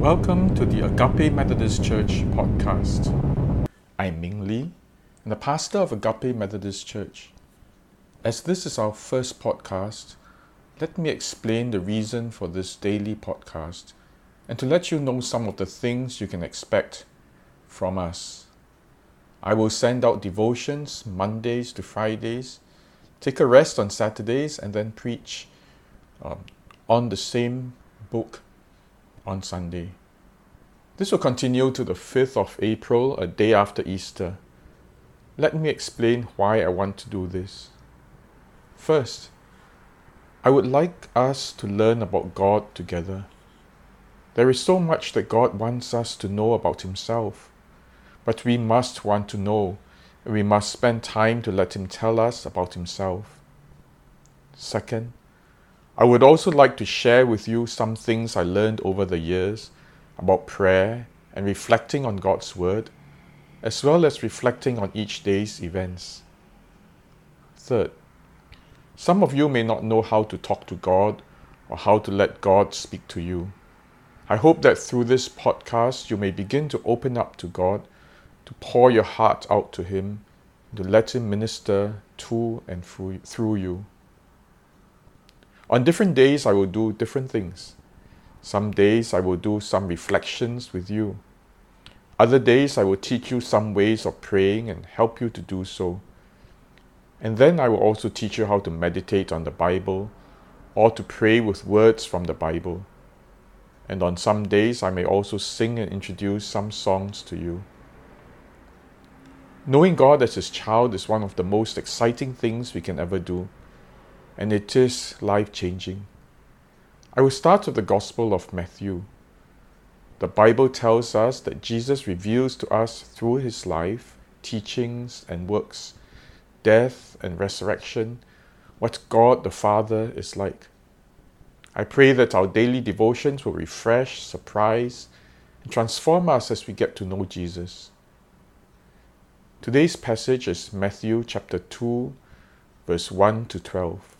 Welcome to the Agape Methodist Church podcast. I'm Ming Lee, and the pastor of Agape Methodist Church. As this is our first podcast, let me explain the reason for this daily podcast and to let you know some of the things you can expect from us. I will send out devotions Mondays to Fridays, take a rest on Saturdays, and then preach um, on the same book on Sunday. This will continue to the 5th of April, a day after Easter. Let me explain why I want to do this. First, I would like us to learn about God together. There is so much that God wants us to know about Himself, but we must want to know, and we must spend time to let Him tell us about Himself. Second, I would also like to share with you some things I learned over the years about prayer and reflecting on God's Word, as well as reflecting on each day's events. Third, some of you may not know how to talk to God or how to let God speak to you. I hope that through this podcast you may begin to open up to God, to pour your heart out to Him, to let Him minister to and through you. On different days, I will do different things. Some days, I will do some reflections with you. Other days, I will teach you some ways of praying and help you to do so. And then I will also teach you how to meditate on the Bible or to pray with words from the Bible. And on some days, I may also sing and introduce some songs to you. Knowing God as His child is one of the most exciting things we can ever do and it is life changing. I will start with the Gospel of Matthew. The Bible tells us that Jesus reveals to us through his life, teachings, and works, death, and resurrection what God the Father is like. I pray that our daily devotions will refresh, surprise, and transform us as we get to know Jesus. Today's passage is Matthew chapter 2, verse 1 to 12.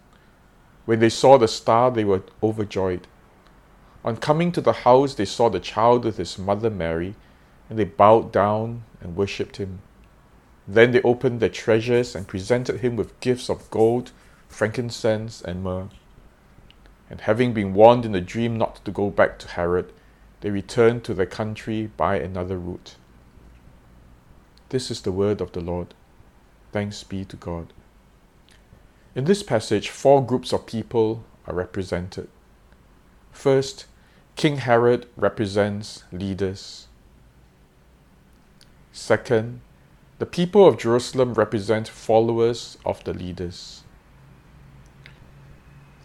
When they saw the star, they were overjoyed. On coming to the house, they saw the child with his mother Mary, and they bowed down and worshipped him. Then they opened their treasures and presented him with gifts of gold, frankincense, and myrrh. And having been warned in a dream not to go back to Herod, they returned to their country by another route. This is the word of the Lord. Thanks be to God. In this passage, four groups of people are represented. First, King Herod represents leaders. Second, the people of Jerusalem represent followers of the leaders.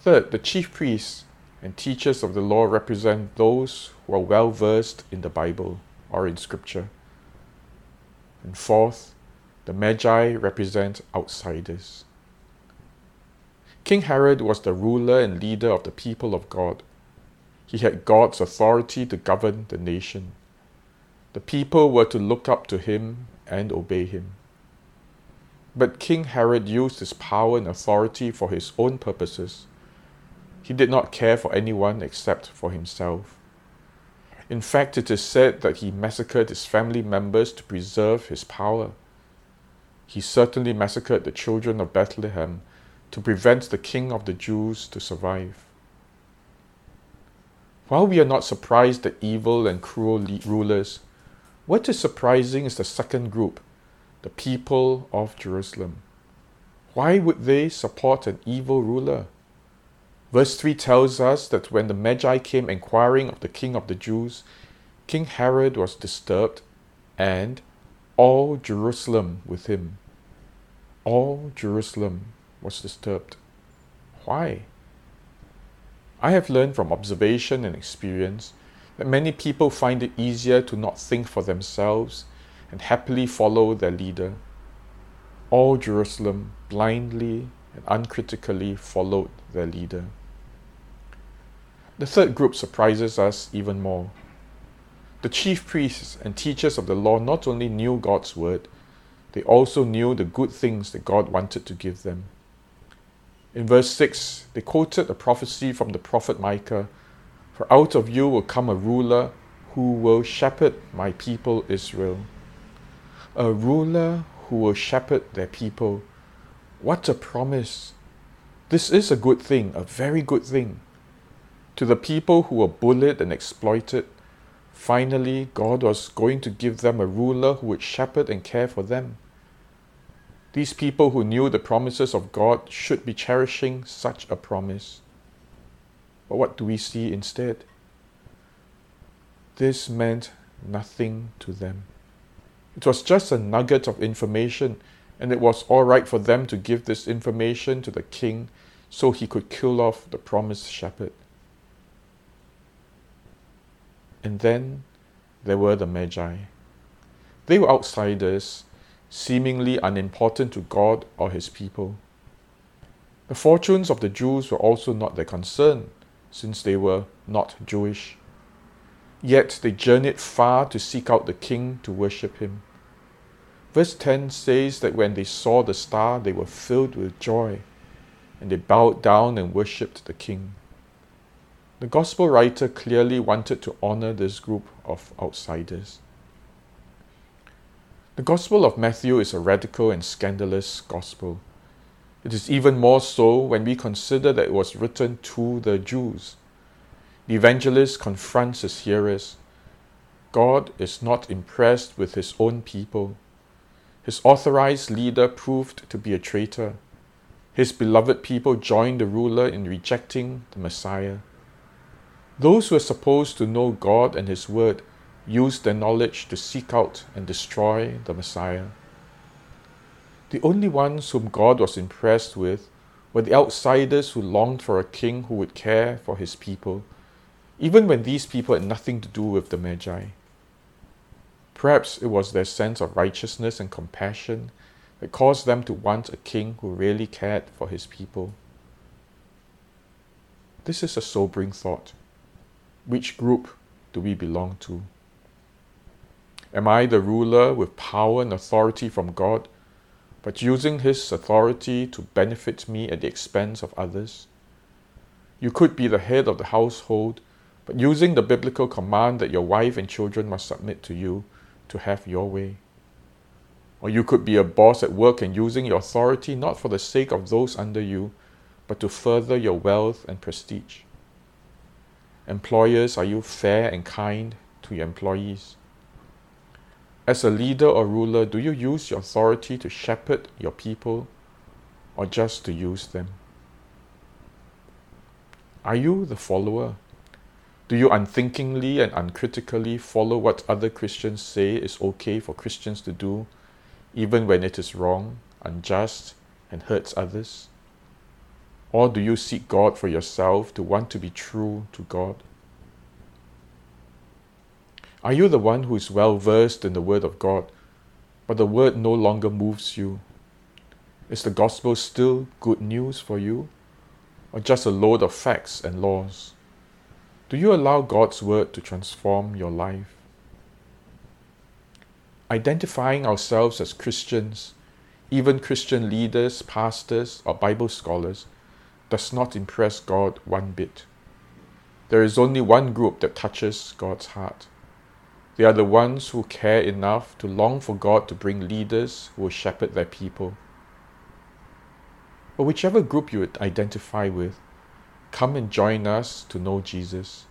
Third, the chief priests and teachers of the law represent those who are well versed in the Bible or in Scripture. And fourth, the Magi represent outsiders. King Herod was the ruler and leader of the people of God. He had God's authority to govern the nation. The people were to look up to him and obey him. But King Herod used his power and authority for his own purposes. He did not care for anyone except for himself. In fact, it is said that he massacred his family members to preserve his power. He certainly massacred the children of Bethlehem to prevent the king of the Jews to survive. While we are not surprised at evil and cruel rulers, what is surprising is the second group, the people of Jerusalem. Why would they support an evil ruler? Verse 3 tells us that when the Magi came inquiring of the king of the Jews, King Herod was disturbed, and all Jerusalem with him. All Jerusalem was disturbed. Why? I have learned from observation and experience that many people find it easier to not think for themselves and happily follow their leader. All Jerusalem blindly and uncritically followed their leader. The third group surprises us even more. The chief priests and teachers of the law not only knew God's word, they also knew the good things that God wanted to give them. In verse 6, they quoted a prophecy from the prophet Micah For out of you will come a ruler who will shepherd my people Israel. A ruler who will shepherd their people. What a promise! This is a good thing, a very good thing. To the people who were bullied and exploited, finally God was going to give them a ruler who would shepherd and care for them. These people who knew the promises of God should be cherishing such a promise. But what do we see instead? This meant nothing to them. It was just a nugget of information, and it was all right for them to give this information to the king so he could kill off the promised shepherd. And then there were the Magi. They were outsiders seemingly unimportant to God or his people. The fortunes of the Jews were also not their concern, since they were not Jewish. Yet they journeyed far to seek out the king to worship him. Verse 10 says that when they saw the star, they were filled with joy, and they bowed down and worshipped the king. The gospel writer clearly wanted to honor this group of outsiders. The Gospel of Matthew is a radical and scandalous gospel. It is even more so when we consider that it was written to the Jews. The evangelist confronts his hearers. God is not impressed with his own people. His authorized leader proved to be a traitor. His beloved people joined the ruler in rejecting the Messiah. Those who are supposed to know God and His Word used their knowledge to seek out and destroy the Messiah. The only ones whom God was impressed with were the outsiders who longed for a king who would care for his people, even when these people had nothing to do with the Magi. Perhaps it was their sense of righteousness and compassion that caused them to want a king who really cared for his people. This is a sobering thought. Which group do we belong to? Am I the ruler with power and authority from God, but using his authority to benefit me at the expense of others? You could be the head of the household, but using the biblical command that your wife and children must submit to you to have your way. Or you could be a boss at work and using your authority not for the sake of those under you, but to further your wealth and prestige. Employers, are you fair and kind to your employees? As a leader or ruler, do you use your authority to shepherd your people or just to use them? Are you the follower? Do you unthinkingly and uncritically follow what other Christians say is okay for Christians to do, even when it is wrong, unjust, and hurts others? Or do you seek God for yourself to want to be true to God? Are you the one who is well versed in the Word of God, but the Word no longer moves you? Is the gospel still good news for you, or just a load of facts and laws? Do you allow God's Word to transform your life? Identifying ourselves as Christians even Christian leaders, pastors, or Bible scholars, does not impress God one bit. There is only one group that touches God's heart. They are the ones who care enough to long for God to bring leaders who will shepherd their people. But whichever group you identify with, come and join us to know Jesus.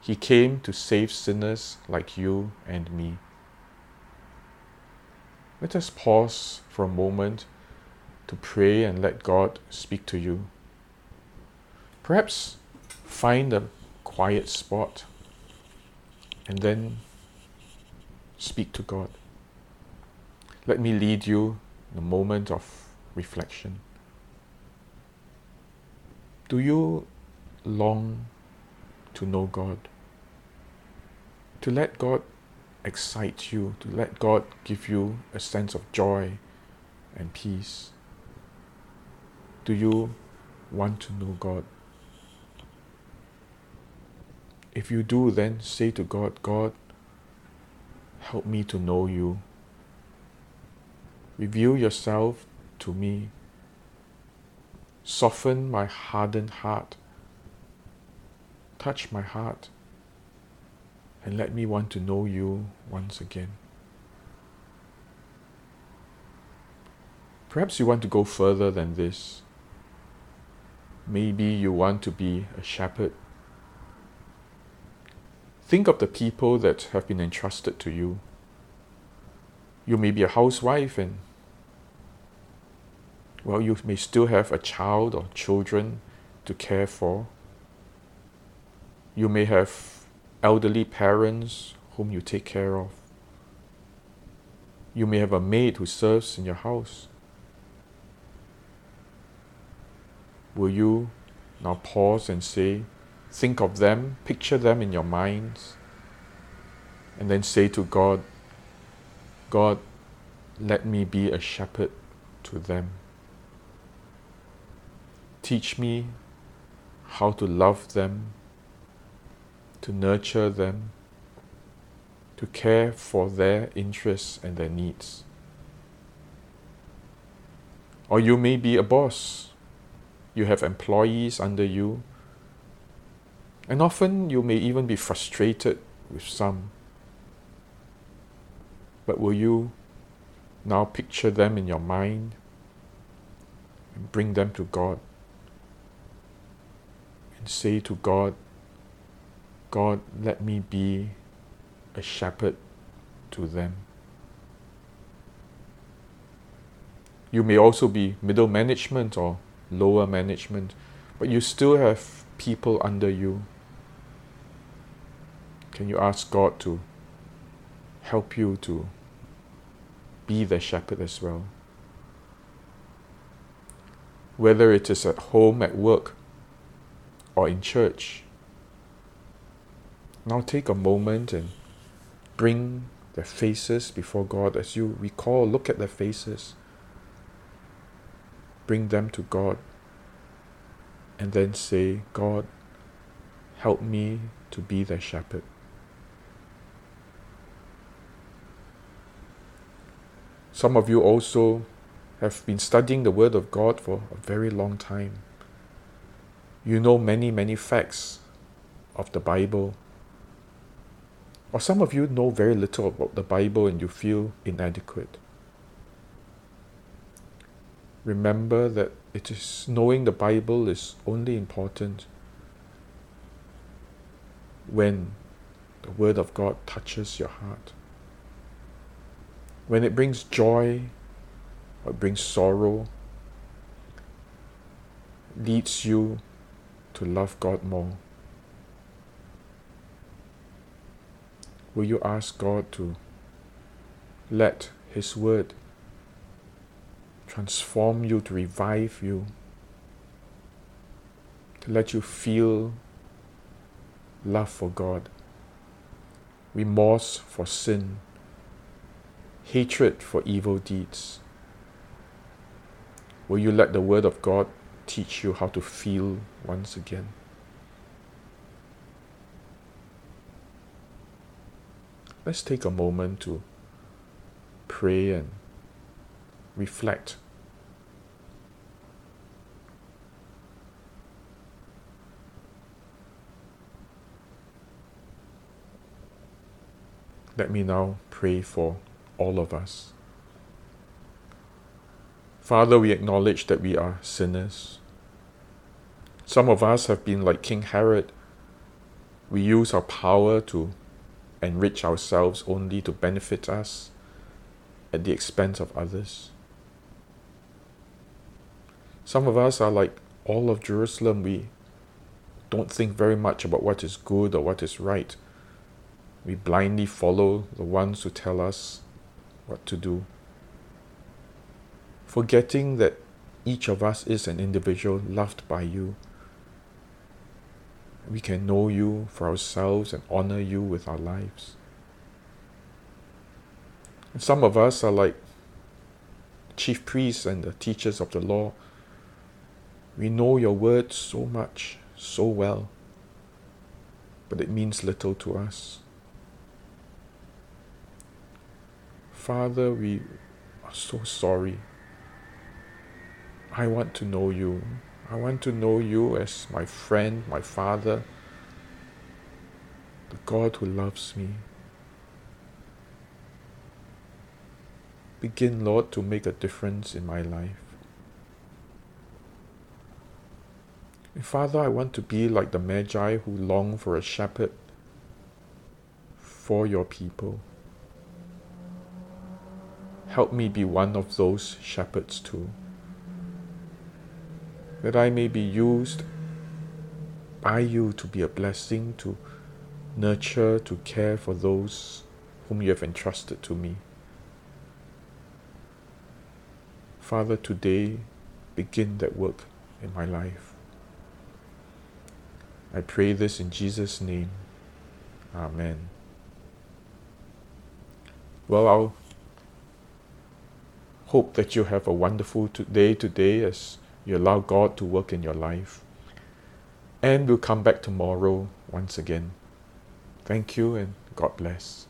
He came to save sinners like you and me. Let us pause for a moment to pray and let God speak to you. Perhaps find a quiet spot and then speak to God. Let me lead you in a moment of reflection. Do you long to know God? To let God excite you, to let God give you a sense of joy and peace? Do you want to know God? If you do, then say to God, God, help me to know you. Reveal yourself to me. Soften my hardened heart. Touch my heart and let me want to know you once again. Perhaps you want to go further than this. Maybe you want to be a shepherd. Think of the people that have been entrusted to you. You may be a housewife and well, you may still have a child or children to care for. You may have elderly parents whom you take care of. You may have a maid who serves in your house. Will you now pause and say, think of them, picture them in your minds, and then say to God, God, let me be a shepherd to them. Teach me how to love them to nurture them, to care for their interests and their needs. Or you may be a boss, you have employees under you, and often you may even be frustrated with some. But will you now picture them in your mind and bring them to God? And say to God, God, let me be a shepherd to them. You may also be middle management or lower management, but you still have people under you. Can you ask God to help you to be the shepherd as well? Whether it is at home, at work, or in church now take a moment and bring their faces before God as you recall, look at their faces. Bring them to God and then say, God, help me to be their shepherd. Some of you also have been studying the Word of God for a very long time. You know many, many facts of the Bible or some of you know very little about the Bible and you feel inadequate. Remember that it is knowing the Bible is only important when the Word of God touches your heart. When it brings joy or brings sorrow, leads you to love God more. will you ask God to let His Word transform you, to revive you, to let you feel love for God, remorse for sin, hatred for evil deeds? Will you let the Word of God teach you how to feel once again? let's take a moment to pray and reflect. Let me now pray for all of us. Father, we acknowledge that we are sinners. Some of us have been like King Herod. We use our power to enrich ourselves only to benefit us at the expense of others. Some of us are like all of Jerusalem. We don't think very much about what is good or what is right. We blindly follow the ones who tell us what to do, forgetting that each of us is an individual loved by you. We can know you for ourselves and honor you with our lives. And some of us are like chief priests and the teachers of the law. We know your word so much, so well, but it means little to us. Father, we are so sorry. I want to know you. I want to know you as my friend, my Father, the God who loves me. Begin, Lord, to make a difference in my life. And Father, I want to be like the Magi who long for a shepherd for your people. Help me be one of those shepherds too. That I may be used by you to be a blessing, to nurture, to care for those whom you have entrusted to me. Father, today begin that work in my life. I pray this in Jesus' name. Amen. Well, I'll hope that you have a wonderful day today as you allow God to work in your life. And we'll come back tomorrow once again. Thank you and God bless.